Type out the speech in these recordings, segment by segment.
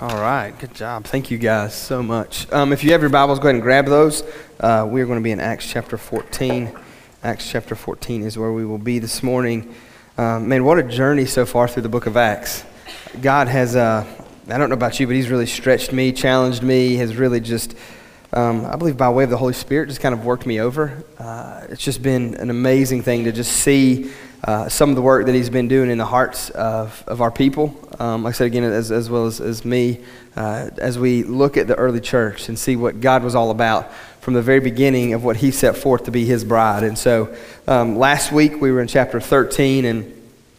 All right, good job. Thank you guys so much. Um, if you have your Bibles, go ahead and grab those. Uh, we are going to be in Acts chapter 14. Acts chapter 14 is where we will be this morning. Um, man, what a journey so far through the book of Acts. God has, uh, I don't know about you, but He's really stretched me, challenged me, has really just, um, I believe by way of the Holy Spirit, just kind of worked me over. Uh, it's just been an amazing thing to just see uh, some of the work that he's been doing in the hearts of, of our people. Um, like I said again, as, as well as, as me, uh, as we look at the early church and see what God was all about from the very beginning of what he set forth to be his bride. And so um, last week we were in chapter 13 and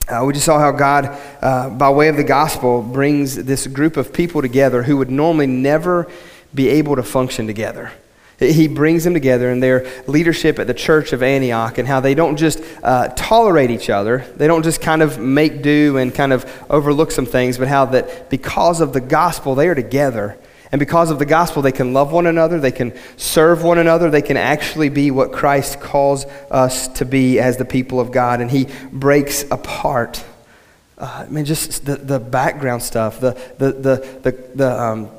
uh, we just saw how God, uh, by way of the gospel, brings this group of people together who would normally never be able to function together. He brings them together in their leadership at the church of Antioch and how they don't just uh, tolerate each other, they don't just kind of make do and kind of overlook some things, but how that because of the gospel, they are together. And because of the gospel, they can love one another, they can serve one another, they can actually be what Christ calls us to be as the people of God. And He breaks apart. Uh, I mean, just the, the background stuff, the, the, the, the, the um,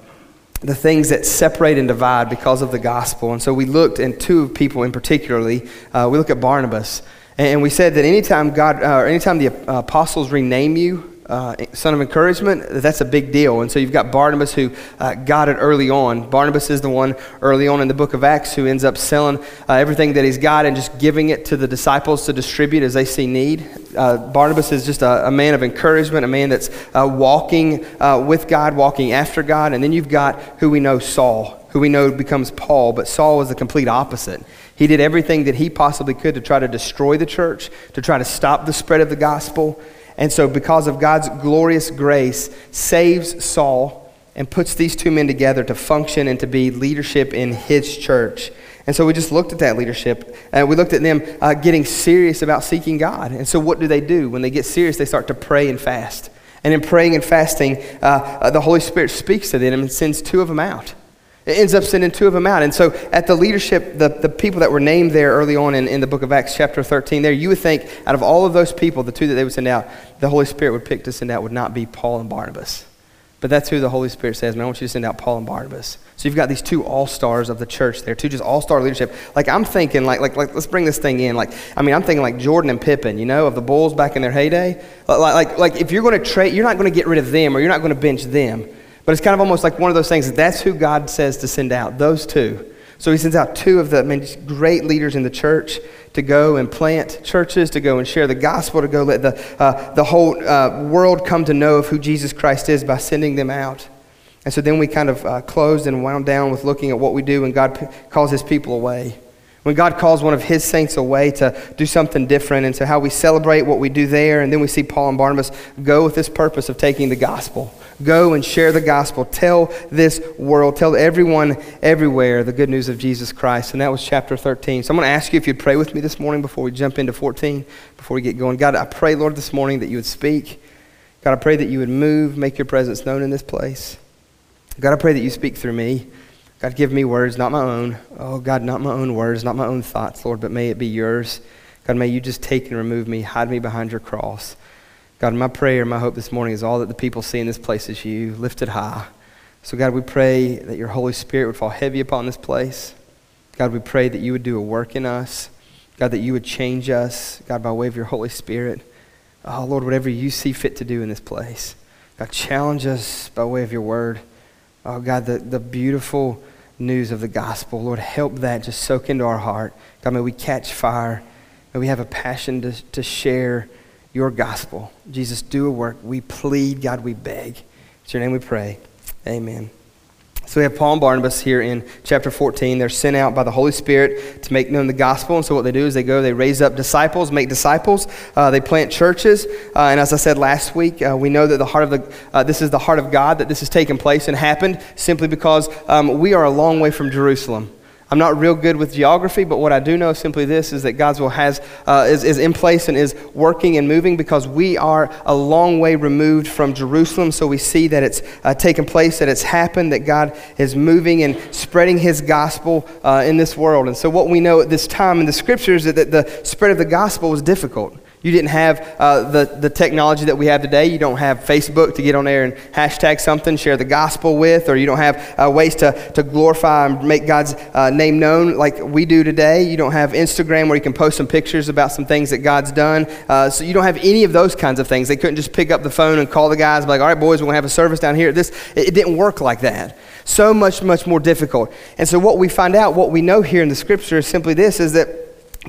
the things that separate and divide because of the gospel. And so we looked, and two people in particularly, uh, we look at Barnabas. And we said that anytime God, uh, or anytime the apostles rename you, uh, son of encouragement, that's a big deal. And so you've got Barnabas who uh, got it early on. Barnabas is the one early on in the book of Acts who ends up selling uh, everything that he's got and just giving it to the disciples to distribute as they see need. Uh, Barnabas is just a, a, man of encouragement, a man that's uh, walking with God, walking after God. And then you've got who we know, Saul, who we know becomes Paul, but Saul was the complete opposite. He did everything that he possibly could to try to destroy the church, to try to stop the spread of the gospel. And so, because of God's glorious grace, saves Saul and puts these two men together to function and to be leadership in his church. And so we just looked at that leadership. and we looked at them uh, getting serious about seeking God. And so, what do they do? When they get serious, they start to pray and fast. And in praying and fasting, uh, uh, the Holy Spirit speaks to them and sends two of them out. It ends up sending two of them out. And so, at the leadership, the, the people that were named there early on in, in the book of Acts, chapter 13, there, you would think out of all of those people, the two that they would send out, the Holy Spirit would pick to send out would not be Paul and Barnabas. But that's who the Holy Spirit says, man, I want you to send out Paul and Barnabas. So you've got these two all stars of the church there, two just all star leadership. Like I'm thinking, like, like, like, let's bring this thing in. Like, I mean, I'm thinking like Jordan and Pippen, you know, of the Bulls back in their heyday. Like, like, like if you're going to trade, you're not going to get rid of them or you're not going to bench them. But it's kind of almost like one of those things that that's who God says to send out, those two. So he sends out two of the I mean, great leaders in the church to go and plant churches, to go and share the gospel, to go let the, uh, the whole uh, world come to know of who Jesus Christ is by sending them out. And so then we kind of uh, closed and wound down with looking at what we do when God p- calls his people away. When God calls one of his saints away to do something different, and so how we celebrate what we do there, and then we see Paul and Barnabas go with this purpose of taking the gospel. Go and share the gospel. Tell this world, tell everyone everywhere the good news of Jesus Christ. And that was chapter 13. So I'm going to ask you if you'd pray with me this morning before we jump into 14, before we get going. God, I pray, Lord, this morning that you would speak. God, I pray that you would move, make your presence known in this place. God, I pray that you speak through me. God, give me words, not my own. Oh, God, not my own words, not my own thoughts, Lord, but may it be yours. God, may you just take and remove me, hide me behind your cross. God, my prayer, my hope this morning is all that the people see in this place is you lifted high. So, God, we pray that your Holy Spirit would fall heavy upon this place. God, we pray that you would do a work in us. God, that you would change us, God, by way of your Holy Spirit. Oh, Lord, whatever you see fit to do in this place. God, challenge us by way of your word. Oh, God, the, the beautiful news of the gospel. Lord, help that just soak into our heart. God, may we catch fire. May we have a passion to, to share your gospel. Jesus, do a work. We plead, God, we beg. It's your name we pray. Amen. So we have Paul and Barnabas here in chapter 14. They're sent out by the Holy Spirit to make known the gospel. And so what they do is they go, they raise up disciples, make disciples. Uh, they plant churches. Uh, and as I said last week, uh, we know that the heart of the, uh, this is the heart of God, that this has taken place and happened simply because um, we are a long way from Jerusalem. I'm not real good with geography, but what I do know simply this is that God's will has, uh, is, is in place and is working and moving because we are a long way removed from Jerusalem. So we see that it's uh, taken place, that it's happened, that God is moving and spreading his gospel uh, in this world. And so what we know at this time in the scriptures is that the spread of the gospel was difficult. You didn't have uh, the, the technology that we have today. You don't have Facebook to get on there and hashtag something, share the gospel with, or you don't have uh, ways to, to glorify and make God's uh, name known like we do today. You don't have Instagram where you can post some pictures about some things that God's done. Uh, so you don't have any of those kinds of things. They couldn't just pick up the phone and call the guys, like, all right, boys, we're going to have a service down here. This, it, it didn't work like that. So much, much more difficult. And so what we find out, what we know here in the scripture is simply this, is that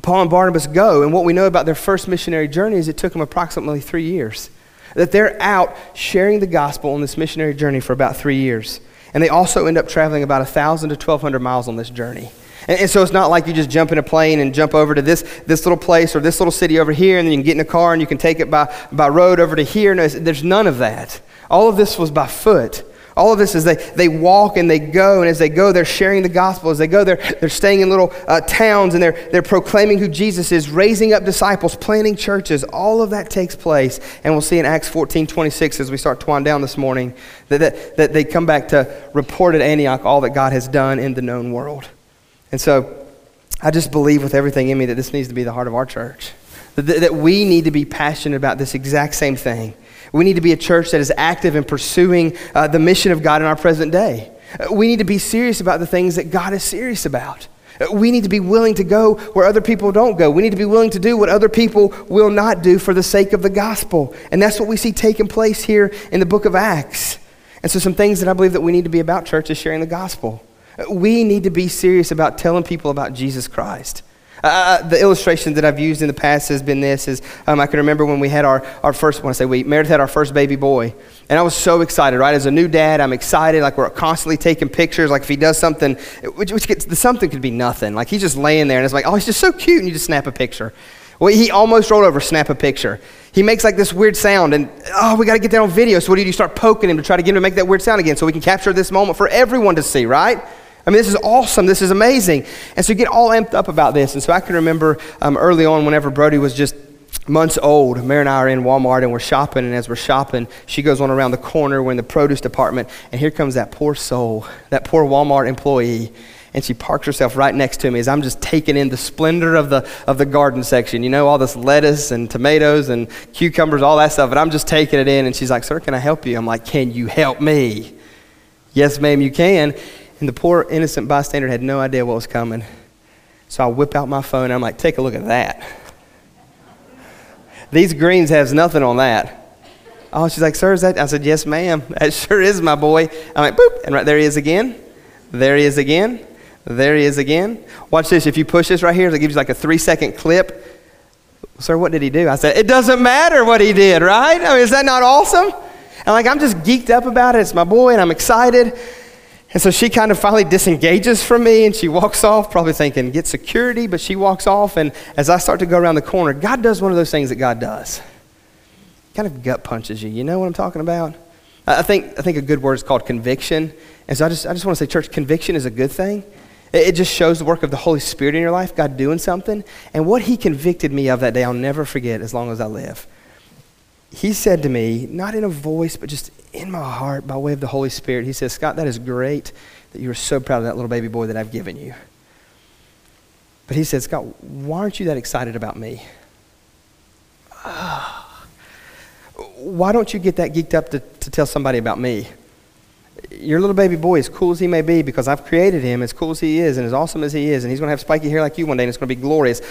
Paul and Barnabas go, and what we know about their first missionary journey is it took them approximately three years. That they're out sharing the gospel on this missionary journey for about three years. And they also end up traveling about 1,000 to 1,200 miles on this journey. And, and, so it's not like you just jump in a plane and jump over to this, this little place or this little city over here, and then you can get in a car and you can take it by, by road over to here. No, there's none of that. All of this was by foot. All of this is they, they walk and they go, and as they go, they're sharing the gospel. As they go, they're, they're staying in little uh, towns and they're, they're proclaiming who Jesus is, raising up disciples, planting churches. All of that takes place. And we'll see in Acts 14 26 as we start to wind down this morning that, that, that they come back to report at Antioch all that God has done in the known world. And so I just believe with everything in me that this needs to be the heart of our church. That, that we need to be passionate about this exact same thing we need to be a church that is active in pursuing uh, the mission of God in our present day. Uh, we need to be serious about the things that God is serious about. Uh, we need to be willing to go where other people don't go. We need to be willing to do what other people will not do for the sake of the gospel. And that's what we see taking place here in the book of Acts. And so, some things that I believe that we need to be about, church, is sharing the gospel. Uh, we need to be serious about telling people about Jesus Christ. Uh, uh, the illustration that I've used in the past has been this: is um, I can remember when we had our, our first. When I say we, Meredith had our first baby boy, and I was so excited. Right, as a new dad, I'm excited. Like we're constantly taking pictures. Like if he does something, which, which gets, the something could be nothing. Like he's just laying there, and it's like, oh, he's just so cute, and you just snap a picture. Well, he almost rolled over, snap a picture. He makes like this weird sound, and oh, we got to get that on video. So what do you do? You start poking him to try to get him to make that weird sound again, so we can capture this moment for everyone to see, right? I mean, this is awesome. This is amazing. And so you get all amped up about this. And so I can remember um, early on, whenever Brody was just months old, Mary and I are in Walmart and we're shopping. And as we're shopping, she goes on around the corner. We're in the produce department. And here comes that poor soul, that poor Walmart employee. And she parks herself right next to me as I'm just taking in the splendor of the, of the garden section. You know, all this lettuce and tomatoes and cucumbers, all that stuff. And I'm just taking it in. And she's like, Sir, can I help you? I'm like, Can you help me? Yes, ma'am, you can. And the poor innocent bystander had no idea what was coming. So I whip out my phone and I'm like, take a look at that. These greens has nothing on that. Oh, she's like, sir, is that? I said, yes, ma'am. That sure is my boy. I'm like, boop. And right there he is again. There he is again. There he is again. Watch this. If you push this right here, it gives you like a three second clip. Sir, what did he do? I said, it doesn't matter what he did, right? I mean, is that not awesome? And like, I'm just geeked up about it. It's my boy, and I'm excited. And so she kind of finally disengages from me and she walks off, probably thinking, get security, but she walks off. And as I start to go around the corner, God does one of those things that God does. Kind of gut punches you. You know what I'm talking about? I think, I think a good word is called conviction. And so I just, I just want to say, church, conviction is a good thing. It, it just shows the work of the Holy Spirit in your life, God doing something. And what He convicted me of that day, I'll never forget as long as I live. He said to me, not in a voice, but just in my heart by way of the Holy Spirit, he says, Scott, that is great that you are so proud of that little baby boy that I've given you. But he said, Scott, why aren't you that excited about me? why don't you get that geeked up to, to tell somebody about me? Your little baby boy, as cool as he may be, because I've created him, as cool as he is, and as awesome as he is, and he's going to have spiky hair like you one day, and it's going to be glorious.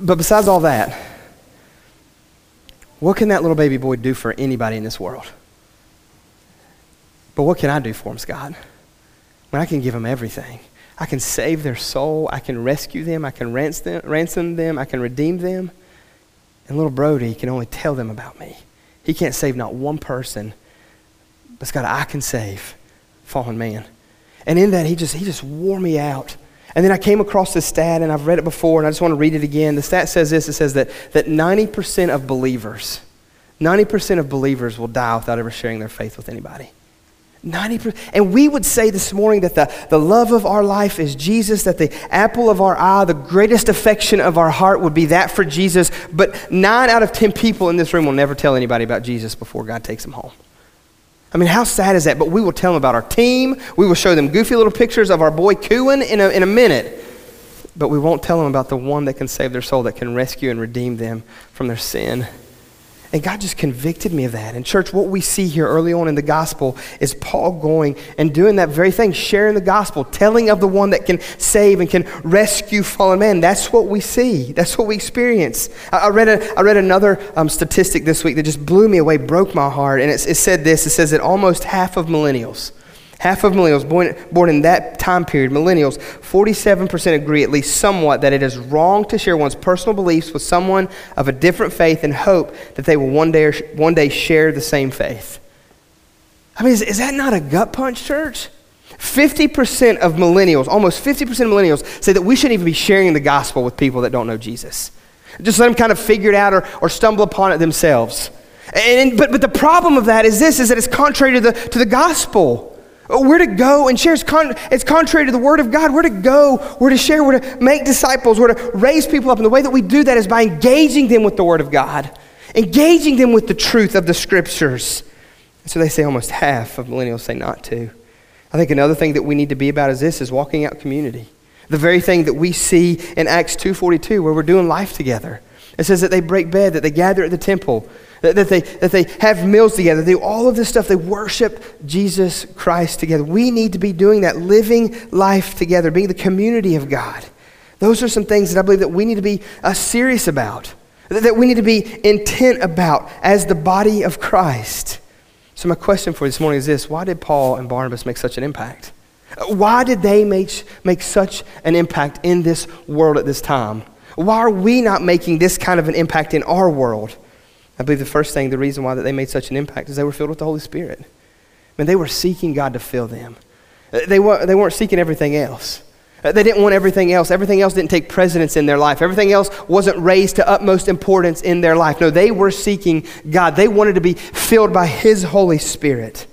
But besides all that, what can that little baby boy do for anybody in this world? But what can I do for them, Scott? When I can give them everything. I can save their soul. I can rescue them. I can ransom them. I can redeem them. And little Brody can only tell them about me. He can't save not one person. But Scott, I can save fallen man. And in that, he just, he just wore me out. And then I came across this stat, and I've read it before, and I just want to read it again. The stat says this it says that, that 90% of believers, 90% of believers will die without ever sharing their faith with anybody. 90%. And we would say this morning that the, the love of our life is Jesus, that the apple of our eye, the greatest affection of our heart would be that for Jesus. But nine out of 10 people in this room will never tell anybody about Jesus before God takes them home. I mean, how sad is that? But we will tell them about our team. We will show them goofy little pictures of our boy Cooin in a, in a minute. but we won't tell them about the one that can save their soul, that can rescue and redeem them from their sin. And God just convicted me of that. And, church, what we see here early on in the gospel is Paul going and doing that very thing, sharing the gospel, telling of the one that can save and can rescue fallen men. That's what we see, that's what we experience. I, I read, a, I read another um, statistic this week that just blew me away, broke my heart. And it, it said this it says that almost half of millennials, Half of millennials born, born in that time period, millennials, 47% agree at least somewhat that it is wrong to share one's personal beliefs with someone of a different faith and hope that they will one day, one day share the same faith. I mean, is, is that not a gut punch, church? 50% of millennials, almost 50% of millennials, say that we shouldn't even be sharing the gospel with people that don't know Jesus. Just let them kind of figure it out or, or stumble upon it themselves. And, but, but the problem of that is this, is that it's contrary to the, to the gospel. Oh, we're to go and share. It's contrary to the Word of God. We're to go, we're to share, we're to make disciples, we're to raise people up. And the way that we do that is by engaging them with the Word of God, engaging them with the truth of the Scriptures. And so they say almost half of millennials say not to. I think another thing that we need to be about is this is walking out community. The very thing that we see in Acts 2:42 where we're doing life together. It says that they break bread, that they gather at the temple, that, that, they, that they have meals together, they do all of this stuff. They worship Jesus Christ together. We need to be doing that, living life together, being the community of God. Those are some things that I believe that we need to be uh, serious about, that we need to be intent about as the body of Christ. So, my question for this morning is this Why did Paul and Barnabas make such an impact? Why did they make, make such an impact in this world at this time? Why are we not making this kind of an impact in our world? I believe the first thing, the reason why that they made such an impact is they were filled with the Holy Spirit. I mean, they were seeking God to fill them. Uh, they, were, they weren't seeking everything else. Uh, they didn't want everything else. Everything else didn't take precedence in their life. Everything else wasn't raised to utmost importance in their life. No, they were seeking God. They wanted to be filled by His Holy Spirit.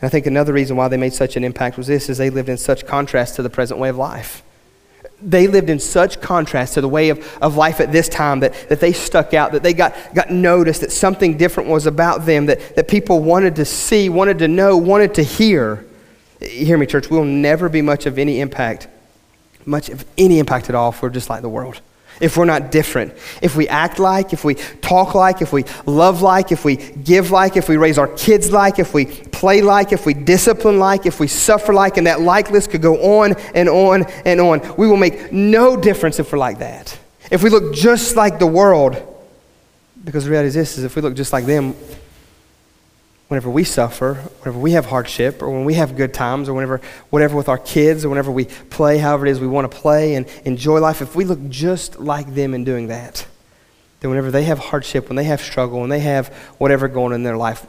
And I think another reason why they made such an impact was this is they lived in such contrast to the present way of life they lived in such contrast to the way of, of life at this time that, that they stuck out, that they got, got noticed, that something different was about them, that, that people wanted to see, wanted to know, wanted to hear. Hear me, church, we'll never be much of any impact, much of any impact at all if we're just like the world if we're not different. If we act like, if we talk like, if we love like, if we give like, if we raise our kids like, if we play like, if we discipline like, if we suffer like, and that like list could go on and on and on. We will make no difference if we're like that. If we look just like the world, because the reality is this is if we look just like them, whenever we suffer, whenever we have hardship, or when we have good times, or whenever, whatever with our kids, or whenever we play, however it is we want to play and enjoy life, if we look just like them in doing that, then whenever they have hardship, when they have struggle, when they have whatever going in their life,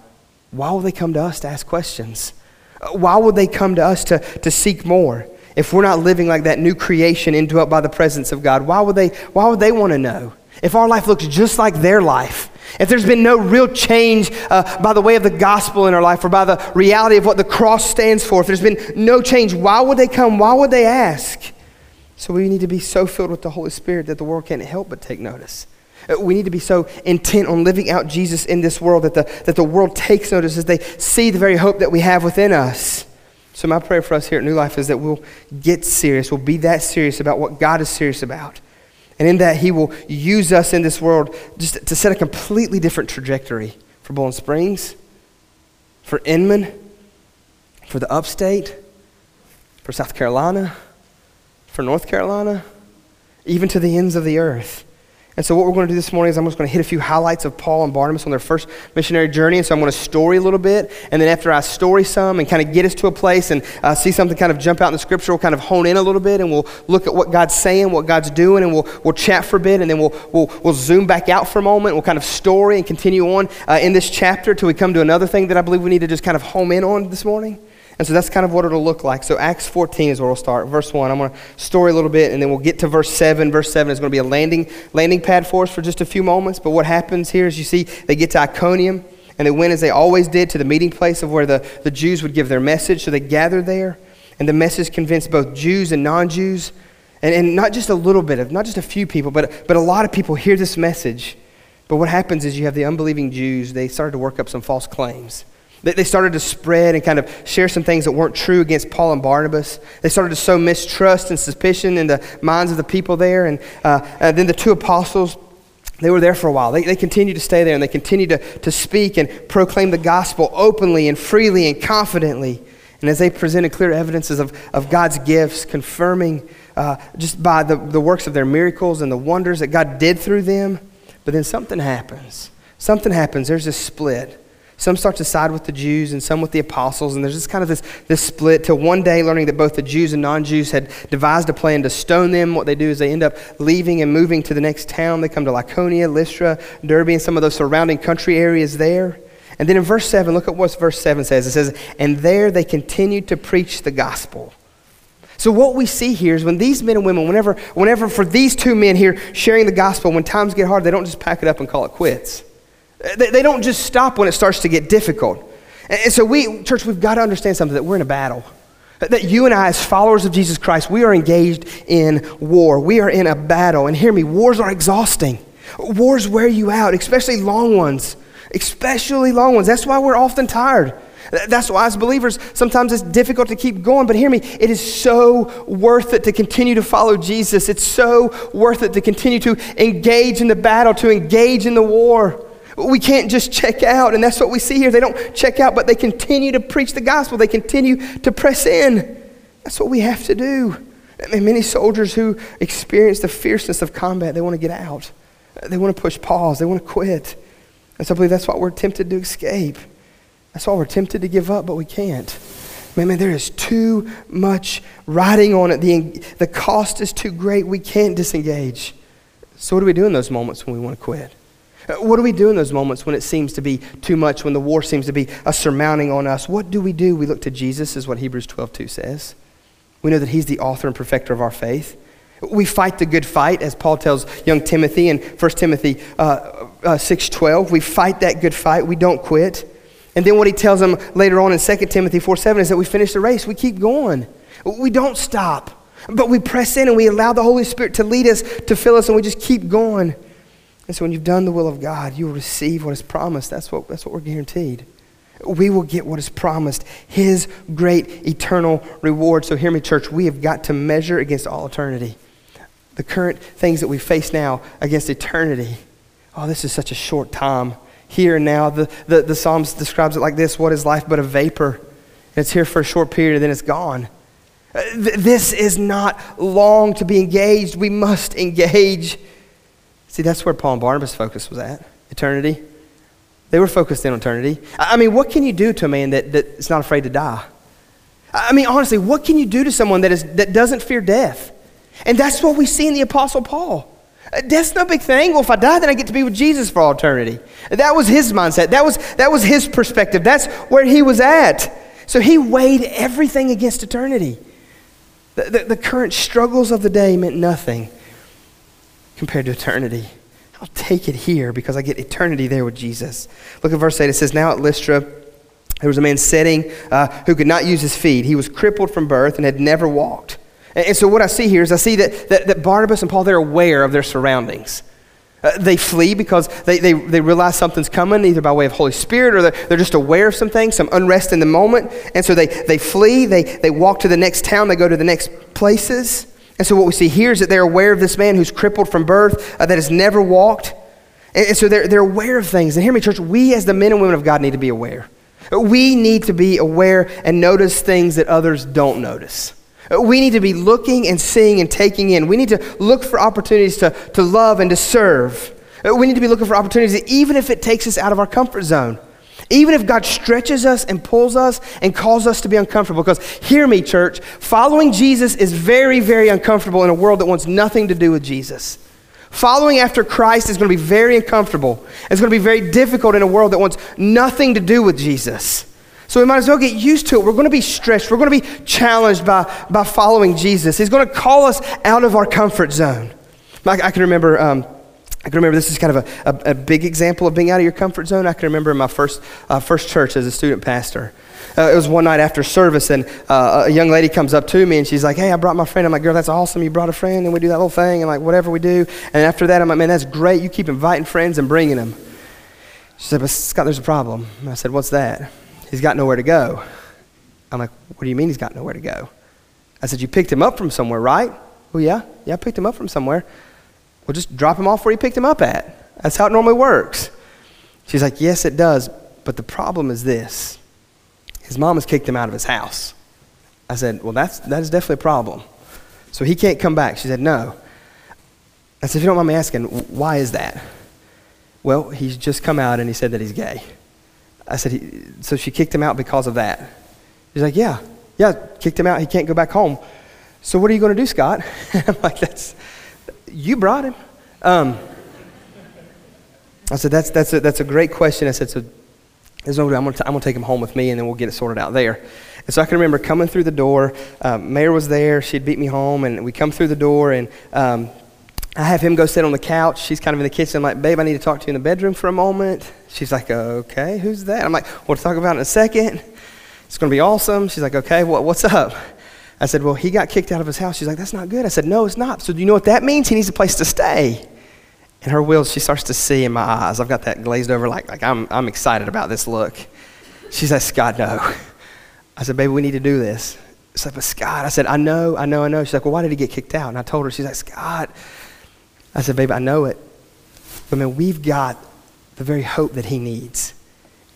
why will they come to us to ask questions? Uh, why would they come to us to, to seek more? If we're not living like that new creation indwelt by the presence of God, why would they, why would they want to know? If our life looks just like their life, if there's been no real change uh, by the way of the gospel in our life or by the reality of what the cross stands for, if there's been no change, why would they come? Why would they ask? So we need to be so filled with the Holy Spirit that the world can't help but take notice. Uh, we need to be so intent on living out Jesus in this world that the, that the world takes notice as they see the very hope that we have within us. So, my prayer for us here at New Life is that we'll get serious. We'll be that serious about what God is serious about. And in that, He will use us in this world just to set a completely different trajectory for Boiling Springs, for Inman, for the upstate, for South Carolina, for North Carolina, even to the ends of the earth. And so, what we're going to do this morning is I'm just going to hit a few highlights of Paul and Barnabas on their first missionary journey. And so, I'm going to story a little bit. And then, after I story some and kind of get us to a place and uh, see something kind of jump out in the scripture, we'll kind of hone in a little bit and we'll look at what God's saying, what God's doing, and we'll, we'll chat for a bit. And then we'll, we'll, we'll zoom back out for a moment. We'll kind of story and continue on uh, in this chapter till we come to another thing that I believe we need to just kind of home in on this morning. And so that's kind of what it'll look like. So Acts 14 is where we'll start. Verse 1. I'm going to story a little bit, and then we'll get to verse 7. Verse 7 is going to be a landing, landing pad for us for just a few moments. But what happens here is you see they get to Iconium, and they went as they always did to the meeting place of where the, the Jews would give their message. So they gathered there, and the message convinced both Jews and non Jews. And, and not just a little bit of, not just a few people, but, but a lot of people hear this message. But what happens is you have the unbelieving Jews, they started to work up some false claims. They started to spread and kind of share some things that weren't true against Paul and Barnabas. They started to sow mistrust and suspicion in the minds of the people there. And, uh, and then the two apostles, they were there for a while. They, they continued to stay there and they continued to, to speak and proclaim the gospel openly and freely and confidently. And as they presented clear evidences of, of God's gifts, confirming uh, just by the, the works of their miracles and the wonders that God did through them, but then something happens. Something happens. There's this split. Some start to side with the Jews and some with the apostles, and there's just kind of this, this split till one day learning that both the Jews and non Jews had devised a plan to stone them. What they do is they end up leaving and moving to the next town. They come to Lycaonia, Lystra, Derbe, and some of those surrounding country areas there. And then in verse 7, look at what verse 7 says. It says, And there they continued to preach the gospel. So what we see here is when these men and women, whenever, whenever for these two men here sharing the gospel, when times get hard, they don't just pack it up and call it quits. They, they don't just stop when it starts to get difficult. And so we, church, we've got to understand something that we're in a battle. That you and I, as followers of Jesus Christ, we are engaged in war. We are in a battle. And hear me, wars are exhausting. Wars wear you out, especially long ones. Especially long ones. That's why we're often tired. That's why, as believers, sometimes it's difficult to keep going. But hear me, it is so worth it to continue to follow Jesus. It's so worth it to continue to engage in the battle, to engage in the war. We can't just check out, and that's what we see here. They don't check out, but they continue to preach the gospel, they continue to press in. That's what we have to do. Mean, many soldiers who experience the fierceness of combat, they want to get out. They want to push pause. They want to quit. And so I believe that's why we're tempted to escape. That's why we're tempted to give up, but we can't. Man, man, there is too much riding on it. The, the cost is too great. We can't disengage. So, what do we do in those moments when we want to quit? Uh, what do we do in those moments when it seems to be too much, when the war seems to be a surmounting on us? What do we do? We look to Jesus, is what Hebrews 12 2 says. We know that He's the author and perfecter of our faith. We fight the good fight, as Paul tells young Timothy in 1 Timothy uh, uh, 6.12. We fight that good fight. We don't quit. And then what he tells them later on in 2 Timothy 4 7 is that we finish the race. We keep going. We don't stop, but we press in and we allow the Holy Spirit to lead us, to fill us, and we just keep going. And so when you've done the will of God, you will receive what is promised. That's what, that's what we're guaranteed. We will get what is promised, His great eternal reward. So hear me, church, we have got to measure against all eternity. The current things that we face now against eternity. Oh, this is such a short time here and now. The, the, the Psalms describes it like this What is life but a vapor? And it's here for a short period and then it's gone. Uh, this is not long to be engaged. We must engage. See, that's where Paul and Barnabas' focus was at eternity. They were focused in eternity. I mean, what can you do to a man that, that is not afraid to die? I mean, honestly, what can you do to someone that, is, that doesn't fear death? And that's what we see in the Apostle Paul. Uh, death's no big thing. Well, if I die, then I get to be with Jesus for all eternity. That was his mindset. That was, that was his perspective. That's where he was at. So he weighed everything against eternity. The, the, the current struggles of the day meant nothing compared to eternity. I'll take it here because I get eternity there with Jesus. Look at verse 8. It says, Now at Lystra, there was a man sitting uh, who could not use his feet. He was crippled from birth and had never walked. And, so what I see here is I see that, that, that Barnabas and Paul, they're aware of their surroundings. Uh, they flee because they, they, they realize something's coming, either by way of Holy Spirit or they're, they're just aware of some things, some unrest in the moment. And so they, they flee, they, they walk to the next town, they go to the next places. And so what we see here is that they're aware of this man who's crippled from birth, uh, that has never walked. And, and so they're, they're aware of things. And hear me, church, we as the men and women of God need to be aware. We need to be aware and notice things that others don't notice. We need to be looking and seeing and taking in. We need to look for opportunities to, to love and to serve. We need to be looking for opportunities, even if it takes us out of our comfort zone. Even if God stretches us and pulls us and calls us to be uncomfortable. Because hear me, church, following Jesus is very, very uncomfortable in a world that wants nothing to do with Jesus. Following after Christ is going to be very uncomfortable. It's going to be very difficult in a world that wants nothing to do with Jesus. So we might as well get used to it. We're going to be stretched. We're going to be challenged by, by following Jesus. He's going to call us out of our comfort zone. I, I can remember. Um, I can remember this is kind of a, a, a, big example of being out of your comfort zone. I can remember in my first, uh, first church as a student pastor. Uh, it was one night after service, and uh, a young lady comes up to me and she's like, Hey, I brought my friend. I'm like, Girl, that's awesome. You brought a friend, and we do that little thing, and like, whatever we do. And after that, I'm like, Man, that's great. You keep inviting friends and bringing them. She said, But Scott, there's a problem. And I said, What's that? He's got nowhere to go. I'm like, What do you mean he's got nowhere to go? I said, You picked him up from somewhere, right? Oh, yeah. Yeah, I picked him up from somewhere. Well, just drop him off where you picked him up at. That's how it normally works. She's like, Yes, it does. But the problem is this his mom has kicked him out of his house. I said, Well, that's, that is definitely a problem. So he can't come back. She said, No. I said, If you don't mind me asking, why is that? Well, he's just come out and he said that he's gay. I said, So she kicked him out because of that? He's like, Yeah, yeah, kicked him out. He can't go back home. So what are you going to do, Scott? I'm like, That's, you brought him. Um, I said, that's, that's, a, that's a great question. I said, so there's no, I'm going to take him home with me and then we'll get it sorted out there. And so I can remember coming through the door. Um, Mayor was there. She'd beat me home and we come through the door and um, I have him go sit on the couch. She's kind of in the kitchen. I'm like, babe, I need to talk to you in the bedroom for a moment. She's like, okay, who's that? I'm like, we'll talk about it in a second. It's going to be awesome. She's like, okay, what, what's up? I said, well, he got kicked out of his house. She's like, that's not good. I said, no, it's not. So do you know what that means? He needs a place to stay. And her wheels, she starts to see in my eyes. I've got that glazed over, like, like I'm, I'm excited about this look. She said, Scott, no. I said, baby, we need to do this. She's like, but Scott, I said, I know, I know, I know. She's like, well, why did he get kicked out? And I told her, she's like, Scott. I said, baby, I know it. But man, we've got the very hope that he needs.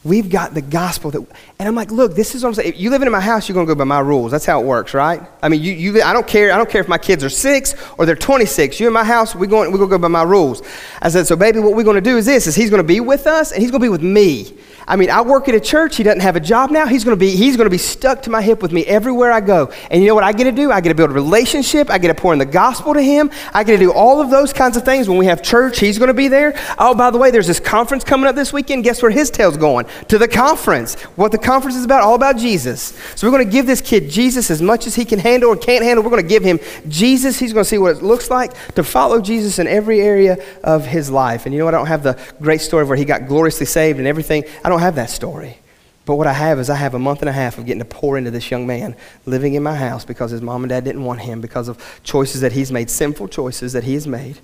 We've got the gospel that, and I'm like, look, this is what I'm saying. If you live in my house, you're gonna go by my rules. That's how it works, right? I mean, you, you, I don't care. I don't care if my kids are six or they're 26. You in my house, we're going, we're gonna go by my rules. I said, so baby, what we're gonna do is this: is he's gonna be with us, and he's gonna be with me. I mean, I work at a church. He doesn't have a job now. He's going to be he's going to be stuck to my hip with me everywhere I go. And you know what I get to do? I get to build a relationship. I get to pour in the gospel to him. I get to do all of those kinds of things. When we have church, he's going to be there. Oh, by the way, there's this conference coming up this weekend. Guess where his tail's going? To the conference. What the conference is about? All about Jesus. So we're going to give this kid Jesus as much as he can handle or can't handle. We're going to give him Jesus. He's going to see what it looks like to follow Jesus in every area of his life. And you know what? I don't have the great story where he got gloriously saved and everything. I don't have that story. But what I have is I have a month and a half of getting to pour into this young man living in my house because his mom and dad didn't want him because of choices that he's made, sinful choices that he has made.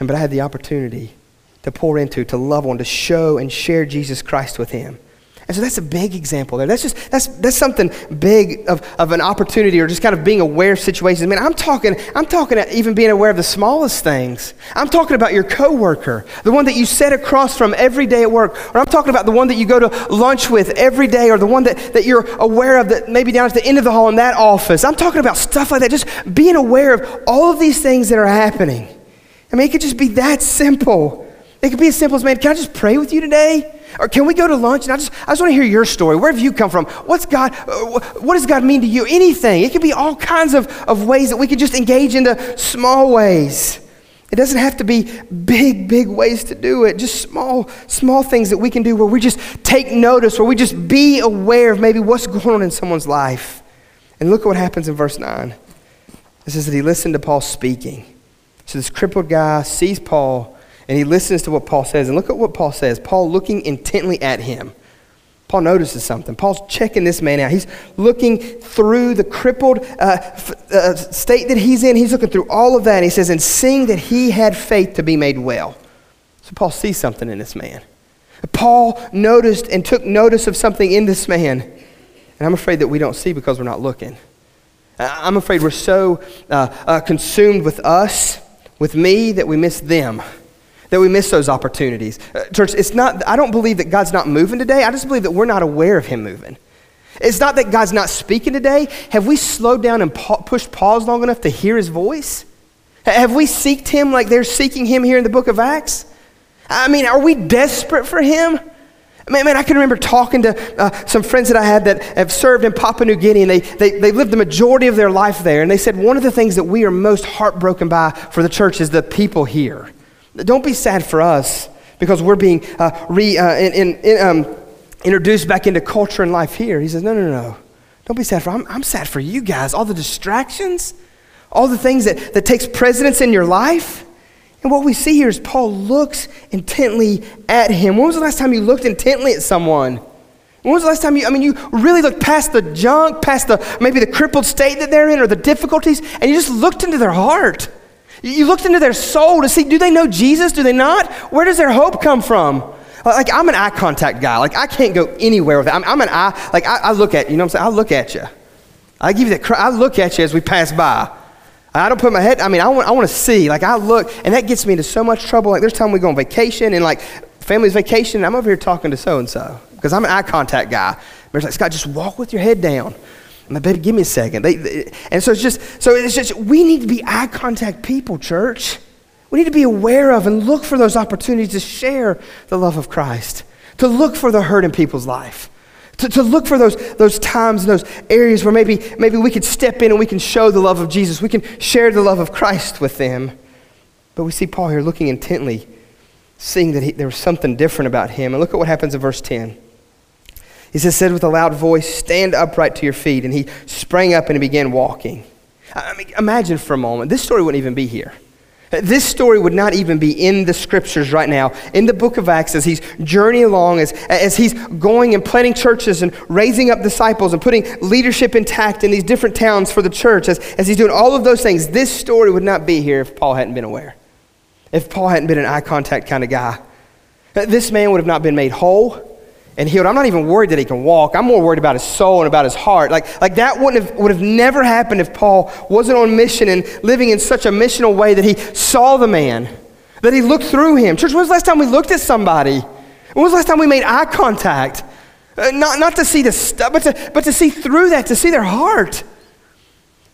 And but I had the opportunity to pour into, to love on, to show and share Jesus Christ with him. And so that's a big example there. That's just that's that's something big of, of an opportunity or just kind of being aware of situations. I mean, I'm talking, I'm talking even being aware of the smallest things. I'm talking about your coworker, the one that you sit across from every day at work, or I'm talking about the one that you go to lunch with every day, or the one that, that you're aware of that maybe down at the end of the hall in that office. I'm talking about stuff like that, just being aware of all of these things that are happening. I mean, it could just be that simple. It could be as simple as, man, can I just pray with you today? Or can we go to lunch? And I just, I just want to hear your story. Where have you come from? What's God, uh, what does God mean to you? Anything. It could be all kinds of, of ways that we could just engage in the small ways. It doesn't have to be big, big ways to do it. Just small, small things that we can do where we just take notice, where we just be aware of maybe what's going on in someone's life. And look at what happens in verse 9. It says that he listened to Paul speaking. So this crippled guy sees Paul and he listens to what Paul says. And look at what Paul says. Paul looking intently at him. Paul notices something. Paul's checking this man out. He's looking through the crippled uh, f- uh, state that he's in. He's looking through all of that. And he says, and seeing that he had faith to be made well. So Paul sees something in this man. Paul noticed and took notice of something in this man. And I'm afraid that we don't see because we're not looking. I'm afraid we're so uh, uh consumed with us, with me, that we miss them that we miss those opportunities. Uh, church, it's not, I don't believe that God's not moving today. I just believe that we're not aware of Him moving. It's not that God's not speaking today. Have we slowed down and pa- pushed pause long enough to hear His voice? Have we seeked Him like they're seeking Him here in the book of Acts? I mean, are we desperate for Him? Man, man, I can remember talking to uh, some friends that I had that have served in Papua New Guinea, and they, they, they lived the majority of their life there. And they said one of the things that we are most heartbroken by for the church is the people here. Don't be sad for us because we're being uh, re, uh, in, in, um, introduced back into culture and life here. He says, No, no, no. Don't be sad for I'm, I'm sad for you guys. All the distractions, all the things that, that takes precedence in your life. And what we see here is Paul looks intently at him. When was the last time you looked intently at someone? When was the last time you, I mean, you really looked past the junk, past the maybe the crippled state that they're in or the difficulties, and you just looked into their heart. You looked into their soul to see do they know Jesus? Do they not? Where does their hope come from? Like, I'm an eye contact guy. Like, I can't go anywhere with it. I'm, I'm an eye, like, I, I, look at you, you know what I'm saying? I look at you. I give you that, I look at you as we pass by. I don't put my head, I mean, I want, I want to see. Like, I look, and that gets me into so much trouble. Like, there's time we go on vacation, and like, family's vacation, I'm over here talking to so and so because I'm an eye contact guy. Mary's like, Scott, just walk with your head down. I'm baby, give me a second. They, they, and so it's just, so it's just, we need to be eye contact people, church. We need to be aware of and look for those opportunities to share the love of Christ, to look for the hurt in people's life, to, to look for those, those times and those areas where maybe, maybe we could step in and we can show the love of Jesus. We can share the love of Christ with them. But we see Paul here looking intently, seeing that he, there was something different about him. And look at what happens in verse 10. He says, said with a loud voice, Stand upright to your feet. And he sprang up and he began walking. I mean, imagine for a moment, this story wouldn't even be here. This story would not even be in the scriptures right now. In the book of Acts, as he's journeying along, as, as he's going and planting churches and raising up disciples and putting leadership intact in these different towns for the church, as, as he's doing all of those things, this story would not be here if Paul hadn't been aware. If Paul hadn't been an eye contact kind of guy. This man would have not been made whole and healed. I'm not even worried that he can walk. I'm more worried about his soul and about his heart. Like, like that wouldn't have, would have never happened if Paul wasn't on mission and living in such a missional way that he saw the man, that he looked through him. Church, when was the last time we looked at somebody? When was the last time we made eye contact? Uh, not, not to see the stuff, but to, but to see through that, to see their heart.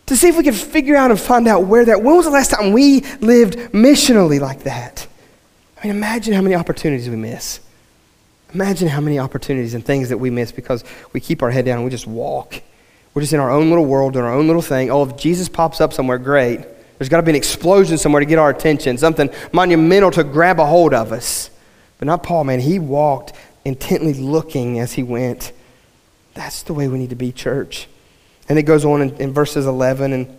To see if we could figure out and find out where that, when was the last time we lived missionally like that? I mean, imagine how many opportunities we miss. Imagine how many opportunities and things that we miss because we keep our head down and we just walk. We're just in our own little world, doing our own little thing. Oh, if Jesus pops up somewhere, great. There's got to be an explosion somewhere to get our attention, something monumental to grab a hold of us. But not Paul, man. He walked intently looking as he went. That's the way we need to be, church. And it goes on in, in verses 11 and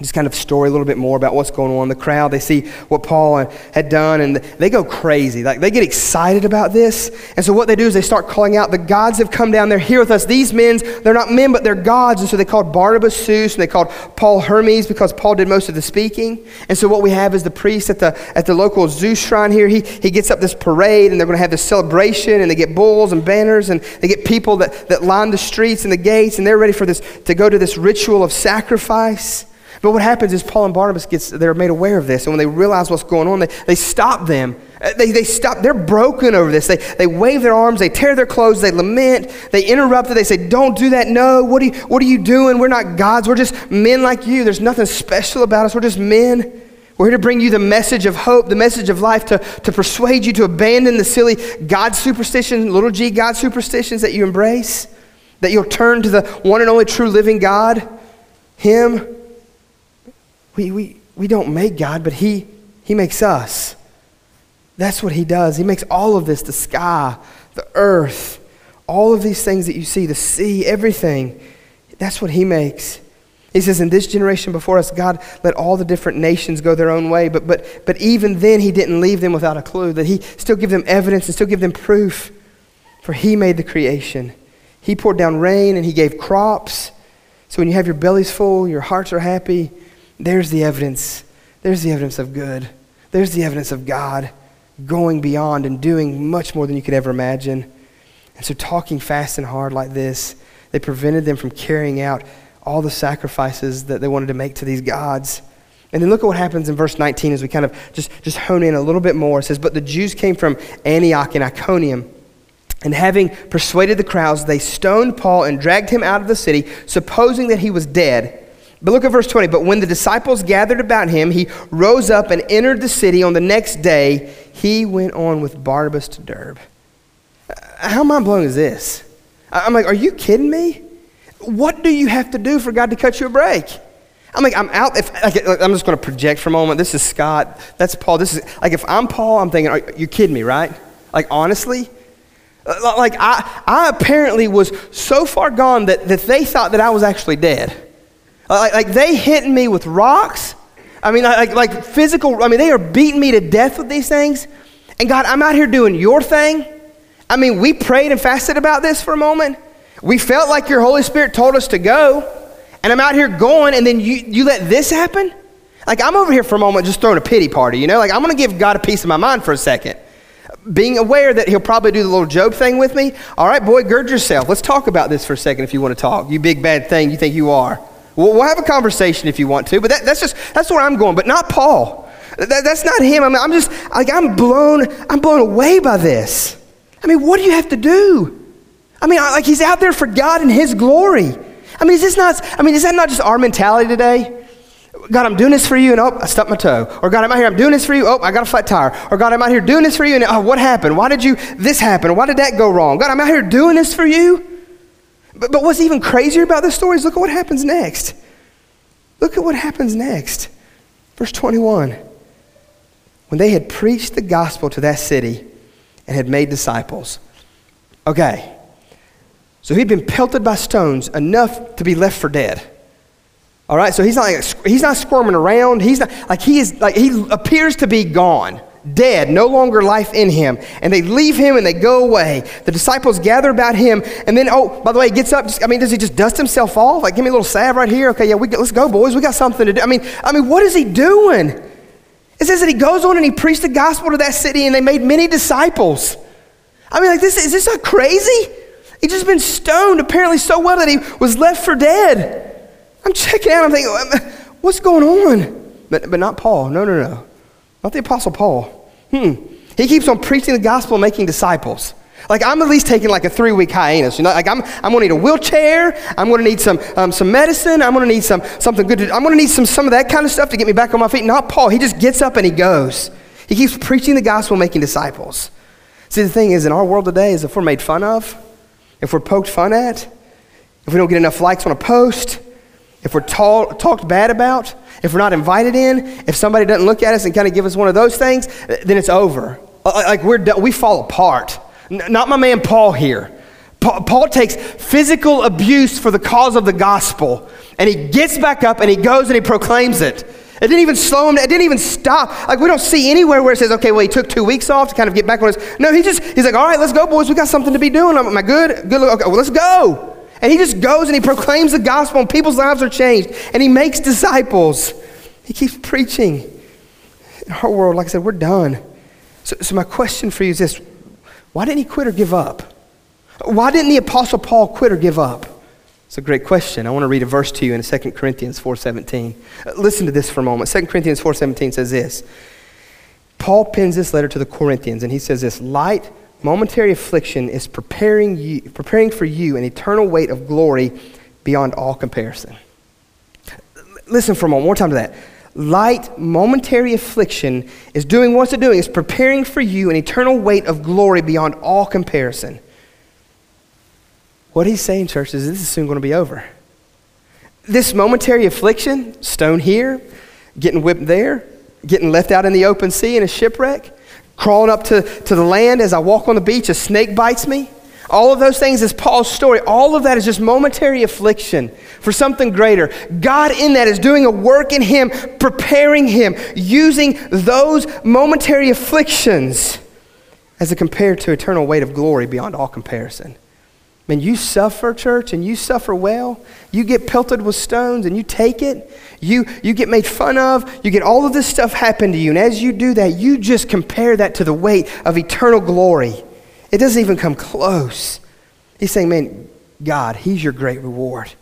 just kind of story a little bit more about what's going on. The crowd, they see what Paul had done and they go crazy. Like they get excited about this. And so what they do is they start calling out, the gods have come down. They're here with us. These men, they're not men, but they're gods. And so they called Barnabas Zeus and they called Paul Hermes because Paul did most of the speaking. And so what we have is the priest at the, at the local Zeus shrine here. He, he gets up this parade and they're going to have this celebration and they get bulls and banners and they get people that, that line the streets and the gates and they're ready for this, to go to this ritual of sacrifice. But what happens is Paul and Barnabas gets they're made aware of this, and when they realize what's going on, they, they stop them. Uh, they, they stop, they're broken over this. They, they wave their arms, they tear their clothes, they lament, they interrupt it, they say, Don't do that, no, what are, you, what are you doing? We're not gods, we're just men like you. There's nothing special about us, we're just men. We're here to bring you the message of hope, the message of life, to, to persuade you to abandon the silly God superstitions, little g God superstitions that you embrace, that you'll turn to the one and only true living God, Him we, we, we don't make God, but he, he makes us. That's what He does. He makes all of this the sky, the earth, all of these things that you see, the sea, everything. That's what He makes. He says, In this generation before us, God let all the different nations go their own way. But, but, but even then, He didn't leave them without a clue, that He still give them evidence and still give them proof. For He made the creation. He poured down rain and He gave crops. So when you have your bellies full, your hearts are happy, there's the evidence. There's the evidence of good. There's the evidence of God going beyond and doing much more than you could ever imagine. And so, talking fast and hard like this, they prevented them from carrying out all the sacrifices that they wanted to make to these gods. And then look at what happens in verse 19 as we kind of just, just hone in a little bit more. It says, But the Jews came from Antioch and Iconium. And having persuaded the crowds, they stoned Paul and dragged him out of the city, supposing that he was dead. But look at verse 20. But when the disciples gathered about him, he rose up and entered the city. On the next day, he went on with Barnabas to Derbe. Uh, how mind blowing is this? I'm like, are you kidding me? What do you have to do for God to cut you a break? I'm like, I'm out. If, like, I'm just going to project for a moment. This is Scott. That's Paul. This is like, if I'm Paul, I'm thinking, are you kidding me, right? Like, honestly, like I, I apparently was so far gone that, that they thought that I was actually dead. Uh, like, like they hit me with rocks. I mean, like, like physical, I mean, they are beating me to death with these things. And God, I'm out here doing your thing. I mean, we prayed and fasted about this for a moment. We felt like your Holy Spirit told us to go. And I'm out here going, and then you, you let this happen? Like, I'm over here for a moment just throwing a pity party, you know? Like, I'm going to give God a piece of my mind for a second. being aware that he'll probably do the little Job thing with me. All right, boy, gird yourself. Let's talk about this for a second if you want to talk. You big bad thing you think you are. We'll, we'll have a conversation if you want to, but that, that's just, that's where I'm going, but not Paul. That, that's not him. I mean, I'm just, like, I'm blown, I'm blown away by this. I mean, what do you have to do? I mean, like, he's out there for God and his glory. I mean, is this not, I mean, is that not just our mentality today? God, I'm doing this for you, and oh, I stubbed my toe. Or God, I'm out here, I'm doing this for you, oh, I got a flat tire. Or God, I'm out here doing this for you, and oh, what happened? Why did you, this happen? Why did that go wrong? God, I'm out here doing this for you. But, but what's even crazier about this story is look at what happens next. Look at what happens next. Verse 21. When they had preached the gospel to that city and had made disciples. Okay. So he'd been pelted by stones enough to be left for dead. All right, so he's not like, he's not squirming around. He's not like he is like he appears to be gone, dead, no longer life in him. And they leave him and they go away. The disciples gather about him, and then oh, by the way, he gets up. Just, I mean, does he just dust himself off? Like, give me a little salve right here. Okay, yeah, we let's go, boys. We got something to do. I mean, I mean, what is he doing? It says that he goes on and he preached the gospel to that city, and they made many disciples. I mean, like this is this not crazy? He'd just been stoned apparently so well that he was left for dead. I'm checking out. I'm thinking, what's going on? But, but not Paul. No, no, no. Not the Apostle Paul. Hmm. He keeps on preaching the gospel, and making disciples. Like I'm at least taking like a three week hiatus. You know, like I'm, I'm gonna need a wheelchair. I'm gonna need some, um, some medicine. I'm gonna need some, something good. To, I'm gonna need some, some of that kind of stuff to get me back on my feet. Not Paul. He just gets up and he goes. He keeps preaching the gospel, making disciples. See, the thing is, in our world today, is if we're made fun of, if we're poked fun at, if we don't get enough likes on a post, if we're ta- talked bad about, if we're not invited in, if somebody doesn't look at us and kind of give us one of those things, then it's over. Uh, uh, like we're we fall apart. Not my man Paul here. Paul takes physical abuse for the cause of the gospel, and he gets back up and he goes and he proclaims it. It didn't even slow him. It didn't even stop. Like we don't see anywhere where it says, "Okay, well, he took two weeks off to kind of get back on his." No, he just he's like, "All right, let's go, boys. We got something to be doing. Am I good? Good. Okay, well, let's go." And he just goes and he proclaims the gospel, and people's lives are changed. And he makes disciples. He keeps preaching. In our world, like I said, we're done. So, so my question for you is this why didn't he quit or give up? Why didn't the Apostle Paul quit or give up? It's a great question. I want to read a verse to you in 2 Corinthians 4.17. Uh, listen to this for a moment. 2 Corinthians 4.17 says this. Paul pens this letter to the Corinthians, and he says this, Light Momentary affliction is preparing, you, preparing for you an eternal weight of glory beyond all comparison. Listen for a moment, more time to that. Light, momentary affliction is doing what's it doing? It's preparing for you an eternal weight of glory beyond all comparison. What he's saying, church, is this is soon going to be over. This momentary affliction, stone here, getting whipped there, getting left out in the open sea in a shipwreck, crawling up to, to the land as I walk on the beach, a snake bites me. All of those things is Paul's story. All of that is just momentary affliction for something greater. God in that is doing a work in him, preparing him, using those momentary afflictions as a compared to eternal weight of glory beyond all comparison. Man, you suffer, church, and you suffer well. You get pelted with stones and you take it. You, you get made fun of. You get all of this stuff happen to you. And as you do that, you just compare that to the weight of eternal glory. It doesn't even come close. He's saying, man, God, He's your great reward.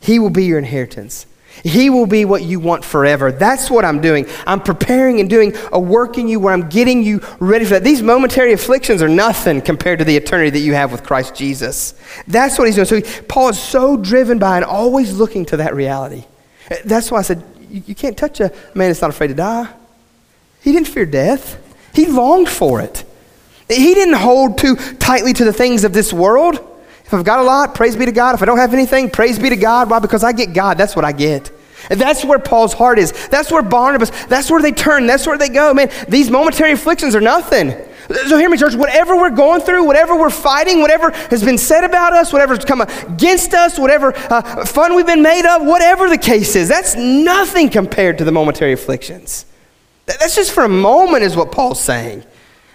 He will be your inheritance. He will be what you want forever. That's what I'm doing. I'm preparing and doing a work in you where I'm getting you ready for that. These momentary afflictions are nothing compared to the eternity that you have with Christ Jesus. That's what he's doing. So he, Paul is so driven by and always looking to that reality. That's why I said, you, you can't touch a man that's not afraid to die. He didn't fear death, he longed for it. He didn't hold too tightly to the things of this world. If I've got a lot, praise be to God. If I don't have anything, praise be to God. Why? Because I get God. That's what I get. And that's where Paul's heart is. That's where Barnabas, that's where they turn. That's where they go. Man, these momentary afflictions are nothing. So hear me, church. Whatever we're going through, whatever we're fighting, whatever has been said about us, whatever's come against us, whatever uh, fun we've been made of, whatever the case is, that's nothing compared to the momentary afflictions. That's just for a moment, is what Paul's saying.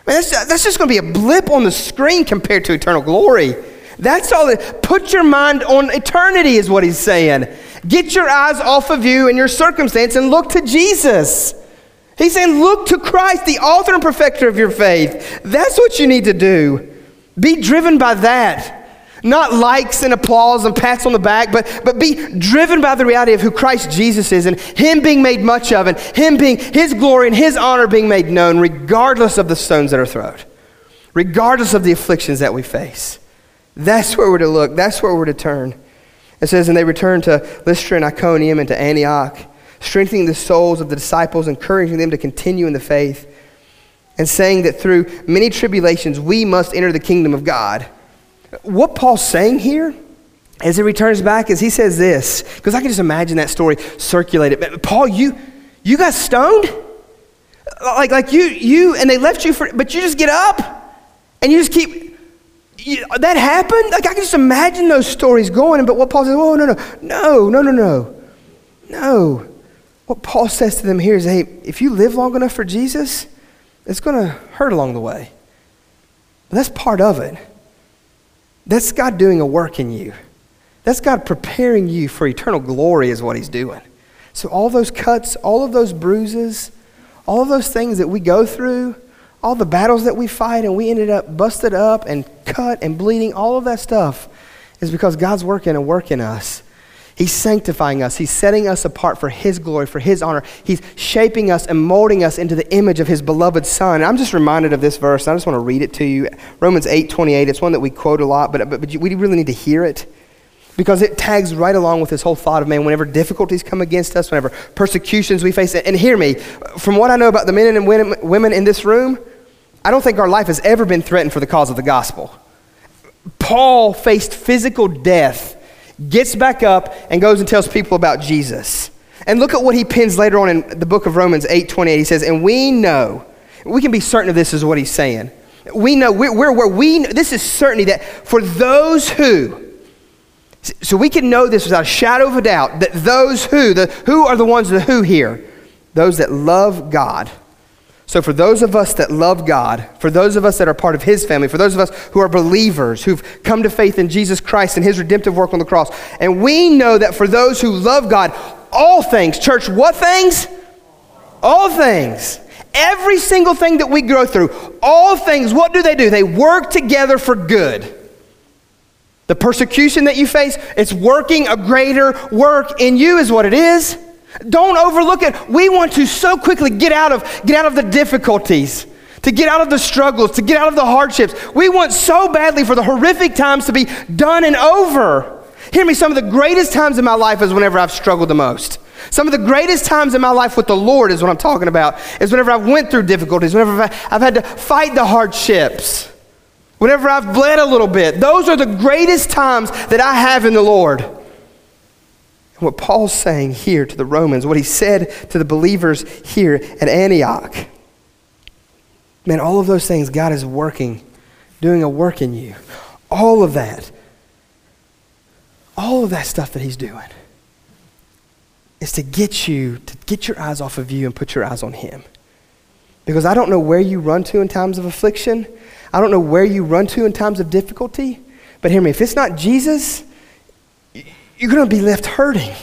Man, that's, that's just going to be a blip on the screen compared to eternal glory. That's all. It, put your mind on eternity, is what he's saying. Get your eyes off of you and your circumstance and look to Jesus. He's saying, look to Christ, the author and perfecter of your faith. That's what you need to do. Be driven by that. Not likes and applause and pats on the back, but, but be driven by the reality of who Christ Jesus is and Him being made much of and Him being His glory and His honor being made known, regardless of the stones that are thrown, regardless of the afflictions that we face. That's where we're to look. That's where we're to turn. It says, And they returned to Lystra and Iconium and to Antioch, strengthening the souls of the disciples, encouraging them to continue in the faith, and saying that through many tribulations we must enter the kingdom of God. What Paul's saying here as he returns back is he says this, because I can just imagine that story circulated. Paul, you, you got stoned? Like, like you, you, and they left you for, but you just get up and you just keep, that happened? Like, I can just imagine those stories going. But what Paul says, oh, no, no, no, no, no, no. No. What Paul says to them here is, hey, if you live long enough for Jesus, it's going to hurt along the way. But that's part of it. That's God doing a work in you. That's God preparing you for eternal glory, is what He's doing. So, all those cuts, all of those bruises, all of those things that we go through, all the battles that we fight and we ended up busted up and cut and bleeding, all of that stuff is because God's working and working us. He's sanctifying us. He's setting us apart for His glory, for His honor. He's shaping us and molding us into the image of His beloved Son. And I'm just reminded of this verse, I just want to read it to you. Romans 8 28. It's one that we quote a lot, but, but, but we really need to hear it because it tags right along with this whole thought of man, whenever difficulties come against us, whenever persecutions we face. And hear me, from what I know about the men and women in this room, I don't think our life has ever been threatened for the cause of the gospel. Paul faced physical death gets back up and goes and tells people about Jesus. And look at what he pins later on in the book of Romans 8 28. He says, And we know, we can be certain of this, is what he's saying. We know, we're, we're where we, this is certainty that for those who, so we can know this without a shadow of a doubt, that those who, the, who are the ones, the who here? Those that love God so, for those of us that love God, for those of us that are part of His family, for those of us who are believers, who've come to faith in Jesus Christ and His redemptive work on the cross, and we know that for those who love God, all things, church, what things? All things. Every single thing that we go through, all things, what do they do? They work together for good. The persecution that you face, it's working a greater work in you, is what it is. Don't overlook it. We want to so quickly get out of, get out of the difficulties, to get out of the struggles, to get out of the hardships. We want so badly for the horrific times to be done and over. Hear me, some of the greatest times in my life is whenever I've struggled the most. Some of the greatest times in my life with the Lord is what I'm talking about, is whenever I've went through difficulties, whenever I've had to fight the hardships, whenever I've bled a little bit. Those are the greatest times that I have in the Lord what Paul's saying here to the Romans, what he said to the believers here at Antioch. Man, all of those things, God is working, doing a work in you. All of that, all of that stuff that he's doing is to get you, to get your eyes off of you and put your eyes on him. Because I don't know where you run to in times of affliction. I don't know where you run to in times of difficulty. But hear me, if it's not Jesus, you're going to be left hurting.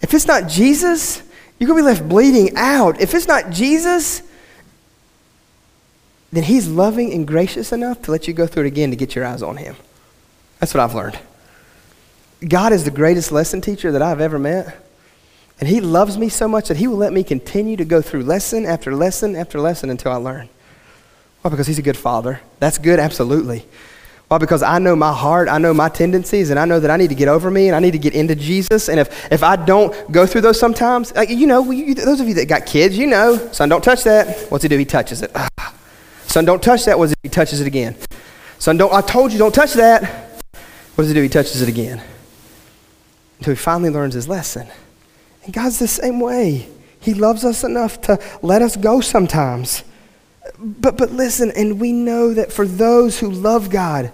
If it's not Jesus, you're going to be left bleeding out. If it's not Jesus, then He's loving and gracious enough to let you go through it again to get your eyes on Him. That's what I've learned. God is the greatest lesson teacher that I've ever met. And He loves me so much that He will let me continue to go through lesson after lesson after lesson until I learn. Well, because He's a good Father. That's good, absolutely. Why? Because I know my heart, I know my tendencies, and I know that I need to get over me and I need to get into Jesus. And if, if I don't go through those sometimes, like, you know, you, those of you that got kids, you know, son, don't touch that. What's he do? He touches it. Ah. Son, don't touch that. What does he touches it again? Son, don't, I told you, don't touch that. What does he do? He touches it again. Until he finally learns his lesson. And God's the same way. He loves us enough to let us go sometimes. But, but listen, and we know that for those who love God,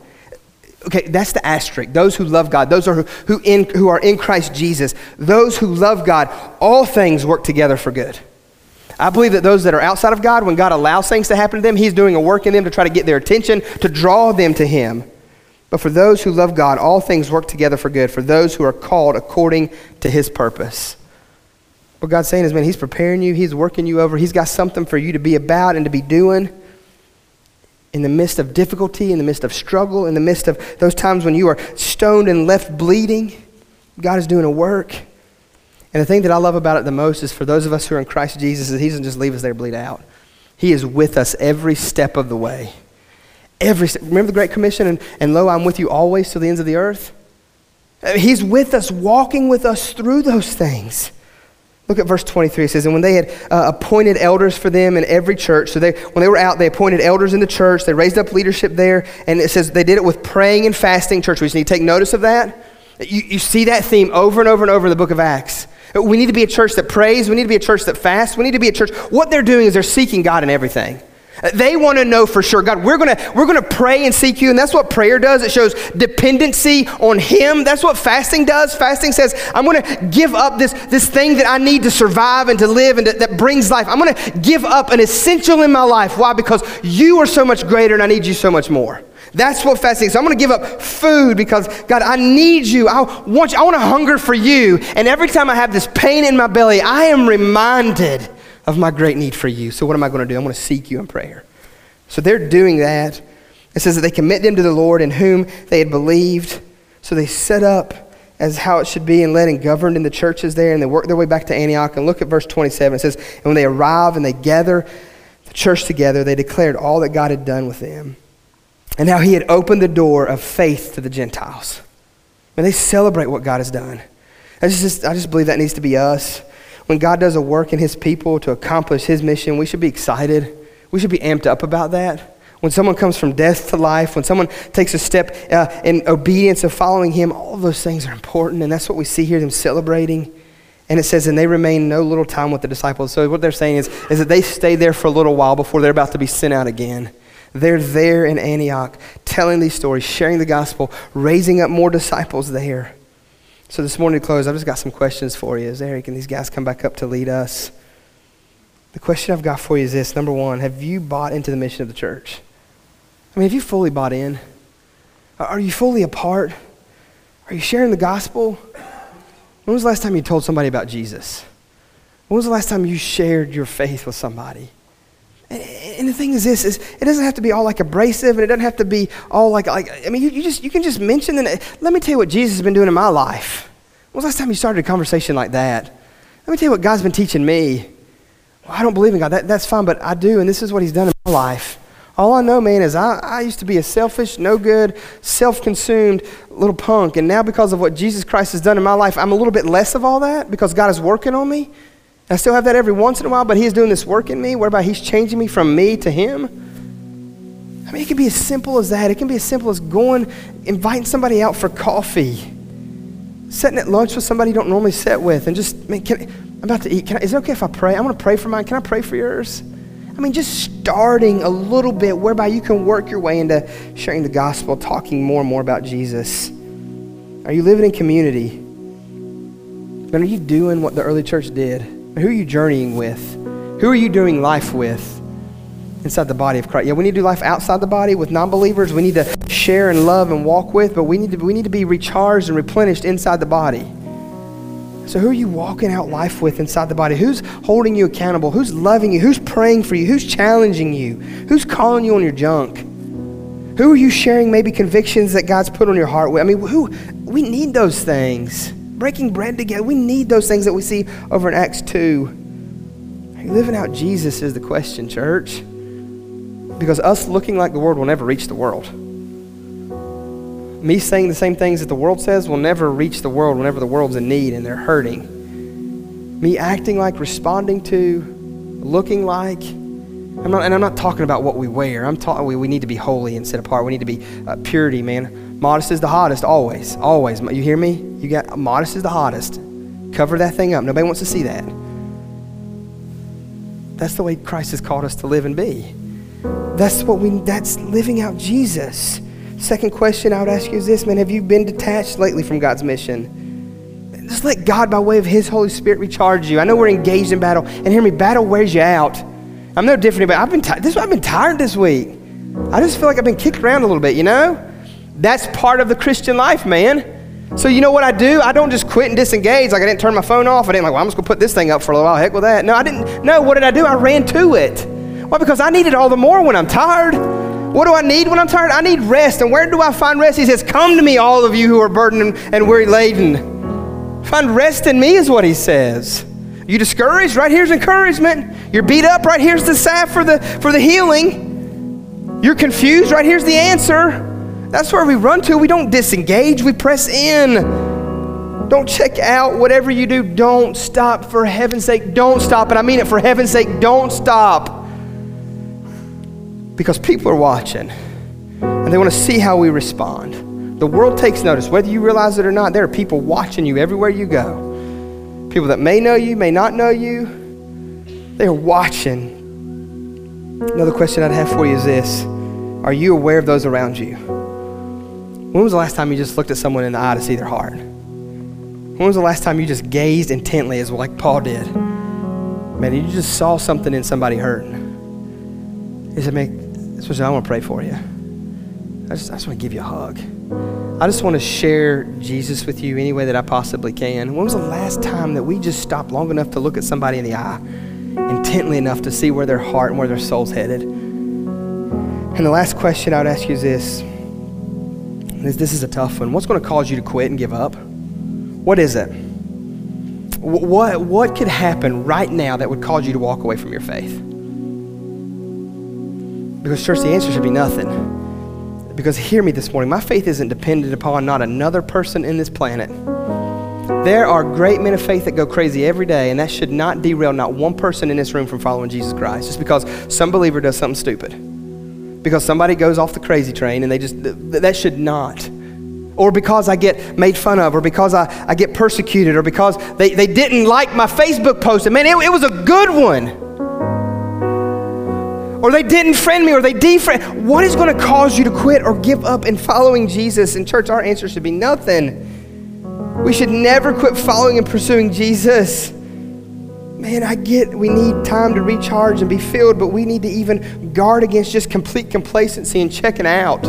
okay, that's the asterisk. Those who love God, those are who, who, in, who are in Christ Jesus, those who love God, all things work together for good. I believe that those that are outside of God, when God allows things to happen to them, He's doing a work in them to try to get their attention, to draw them to Him. But for those who love God, all things work together for good, for those who are called according to His purpose. What God's saying is, man, He's preparing you, He's working you over, He's got something for you to be about and to be doing. In the midst of difficulty, in the midst of struggle, in the midst of those times when you are stoned and left bleeding, God is doing a work. And the thing that I love about it the most is for those of us who are in Christ Jesus, is He doesn't just leave us there bleed out. He is with us every step of the way. Every. Remember the Great Commission and, and lo, I'm with you always to the ends of the earth? He's with us, walking with us through those things. Look at verse 23. It says, And when they had uh, appointed elders for them in every church, so they, when they were out, they appointed elders in the church. They raised up leadership there. And it says they did it with praying and fasting. Church, we just need to take notice of that. You, you see that theme over and over and over in the book of Acts. We need to be a church that prays. We need to be a church that fasts. We need to be a church. What they're doing is they're seeking God in everything. They want to know for sure, God, we're going to we're going to pray and seek you. And that's what prayer does. It shows dependency on Him. That's what fasting does. Fasting says, I'm going to give up this, this thing that I need to survive and to live and to, that brings life. I'm going to give up an essential in my life. Why? Because you are so much greater and I need you so much more. That's what fasting is. So I'm going to give up food because, God, I need you. I want you. I want to hunger for you. And every time I have this pain in my belly, I am reminded of my great need for you. So what am I going to do? I'm going to seek you in prayer. So they're doing that. It says that they commit them to the Lord in whom they had believed. So they set up as how it should be and led and governed in the churches there, and they work their way back to Antioch. And look at verse 27. It says, And when they arrive and they gather the church together, they declared all that God had done with them and how he had opened the door of faith to the Gentiles. And they celebrate what God has done. I just, I just believe that needs to be us. When God does a work in his people to accomplish his mission, we should be excited. We should be amped up about that. When someone comes from death to life, when someone takes a step uh, in obedience of following him, all of those things are important. And that's what we see here, them celebrating. And it says, and they remain no little time with the disciples. So what they're saying is, is that they stay there for a little while before they're about to be sent out again. They're there in Antioch telling these stories, sharing the gospel, raising up more disciples there. So this morning to close, I've just got some questions for you. Is Eric and these guys come back up to lead us? The question I've got for you is this. Number one, have you bought into the mission of the church? I mean, have you fully bought in? Are you fully a part? Are you sharing the gospel? When was the last time you told somebody about Jesus? When was the last time you shared your faith with somebody? And the thing is this is it doesn't have to be all like abrasive and it doesn't have to be all like like I mean you, you just you can just mention and let me tell you what Jesus has been doing in my life. When was the last time you started a conversation like that? Let me tell you what God's been teaching me. Well, I don't believe in God. That, that's fine, but I do, and this is what He's done in my life. All I know, man, is I, I used to be a selfish, no good, self consumed little punk. And now, because of what Jesus Christ has done in my life, I'm a little bit less of all that because God is working on me. I still have that every once in a while, but He's doing this work in me whereby He's changing me from me to Him. I mean, it can be as simple as that. It can be as simple as going, inviting somebody out for coffee, sitting at lunch with somebody you don't normally sit with, and just, man, can, I'm about to eat. I, is it okay if I pray? I'm going to pray for mine. Can I pray for yours? I mean, just starting a little bit whereby you can work your way into sharing the gospel, talking more and more about Jesus. Are you living in community? But are you doing what the early church did? Who are you journeying with? Who are you doing life with inside the body of Christ? Yeah, we need to do life outside the body with non believers. We need to share and love and walk with, but we need, to, we need to be recharged and replenished inside the body. So, who are you walking out life with inside the body? Who's holding you accountable? Who's loving you? Who's praying for you? Who's challenging you? Who's calling you on your junk? Who are you sharing maybe convictions that God's put on your heart with? I mean, who we need those things breaking bread together. We need those things that we see over in Acts 2. Are you living out Jesus is the question, church. Because us looking like the world will never reach the world. Me saying the same things that the world says will never reach the world whenever the world's in need and they're hurting. Me acting like, responding to, looking like, I'm not, and I'm not talking about what we wear. I'm talking we, we need to be holy and set apart. We need to be uh, purity, man. Modest is the hottest, always. Always. You hear me? You got modest is the hottest. Cover that thing up. Nobody wants to see that. That's the way Christ has called us to live and be. That's what we that's living out Jesus. Second question I would ask you is this, man, have you been detached lately from God's mission? Just let God, by way of His Holy Spirit, recharge you. I know we're engaged in battle, and hear me, battle wears you out. I'm no different, but I've been, tired. this, I've been tired this week. I just feel like I've been kicked around a little bit, you know? That's part of the Christian life, man. So you know what I do? I don't just quit and disengage. Like I didn't turn my phone off. I didn't like, well, I'm just gonna put this thing up for a little while. Heck with that. No, I didn't. No, what did I do? I ran to it. Why? Because I need it all the more when I'm tired. What do I need when I'm tired? I need rest. And where do I find rest? He says, Come to me, all of you who are burdened and weary laden. Find rest in me, is what he says. You discouraged? Right here's encouragement. You're beat up? Right here's the salve for the for the healing. You're confused? Right here's the answer. That's where we run to. We don't disengage, we press in. Don't check out whatever you do. Don't stop for heaven's sake. Don't stop. And I mean it for heaven's sake. Don't stop. Because people are watching and they want to see how we respond. The world takes notice. Whether you realize it or not, there are people watching you everywhere you go. People that may know you, may not know you. They are watching. Another question I'd have for you is this Are you aware of those around you? When was the last time you just looked at someone in the eye to see their heart? When was the last time you just gazed intently as like Paul did? Man, you just saw something in somebody hurting. He said, man, that's what I want to pray for you. I just, I just want to give you a hug. I just want to share Jesus with you any way that I possibly can. When was the last time that we just stopped long enough to look at somebody in the eye, intently enough to see where their heart and where their soul's headed? And the last question I would ask you is this this, this is a tough one. What's going to cause you to quit and give up? What is it? What, what could happen right now that would cause you to walk away from your faith? Because, church, the answer should be nothing. Because, hear me this morning, my faith isn't dependent upon not another person in this planet. There are great men of faith that go crazy every day, and that should not derail not one person in this room from following Jesus Christ just because some believer does something stupid because somebody goes off the crazy train and they just, that should not. Or because I get made fun of, or because I, I get persecuted, or because they, they didn't like my Facebook post. And man, it, it was a good one. Or they didn't friend me, or they defriend. What is going to cause you to quit or give up in following Jesus? In church, our answer should be nothing. We should never quit following and pursuing Jesus man, I get we need time to recharge and be filled, but we need to even guard against just complete complacency and checking out.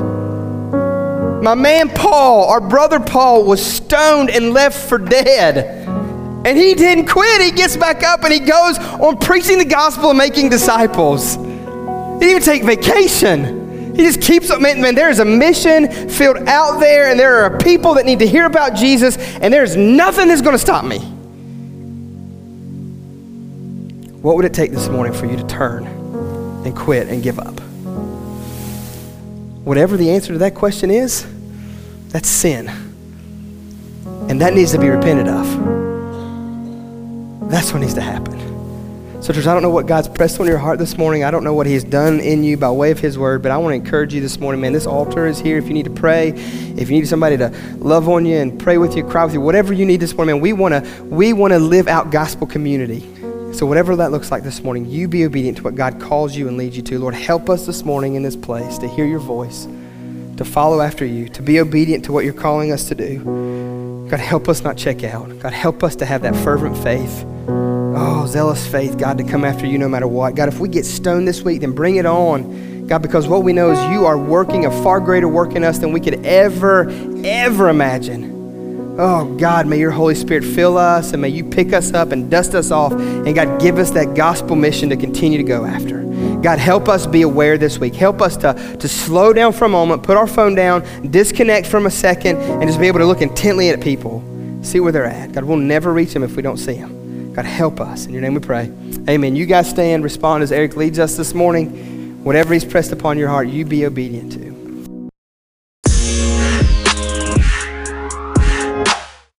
My man Paul, our brother Paul, was stoned and left for dead. And he didn't quit. He gets back up and he goes on preaching the gospel and making disciples. He didn't even take vacation. He just keeps up. Man, man, there is a mission field out there, and there are people that need to hear about Jesus, and there's nothing that's going to stop me. What would it take this morning for you to turn and quit and give up? Whatever the answer to that question is, that's sin. And that needs to be repented of. That's what needs to happen. So, church, I don't know what God's pressed on your heart this morning. I don't know what He's done in you by way of His word, but I want to encourage you this morning, man. This altar is here. If you need to pray, if you need somebody to love on you and pray with you, cry with you, whatever you need this morning, man, we want to we want to live out gospel community. So, whatever that looks like this morning, you be obedient to what God calls you and leads you to. Lord, help us this morning in this place to hear your voice, to follow after you, to be obedient to what you're calling us to do. God, help us not check out. God, help us to have that fervent faith. Oh, zealous faith, God, to come after you no matter what. God, if we get stoned this week, then bring it on. God, because what we know is you are working a far greater work in us than we could ever, ever imagine. Oh, God, may your Holy Spirit fill us and may you pick us up and dust us off. And God, give us that gospel mission to continue to go after. God, help us be aware this week. Help us to, to slow down for a moment, put our phone down, disconnect from a second, and just be able to look intently at people, see where they're at. God, we'll never reach them if we don't see them. God, help us. In your name we pray. Amen. You guys stand, respond as Eric leads us this morning. Whatever he's pressed upon your heart, you be obedient to.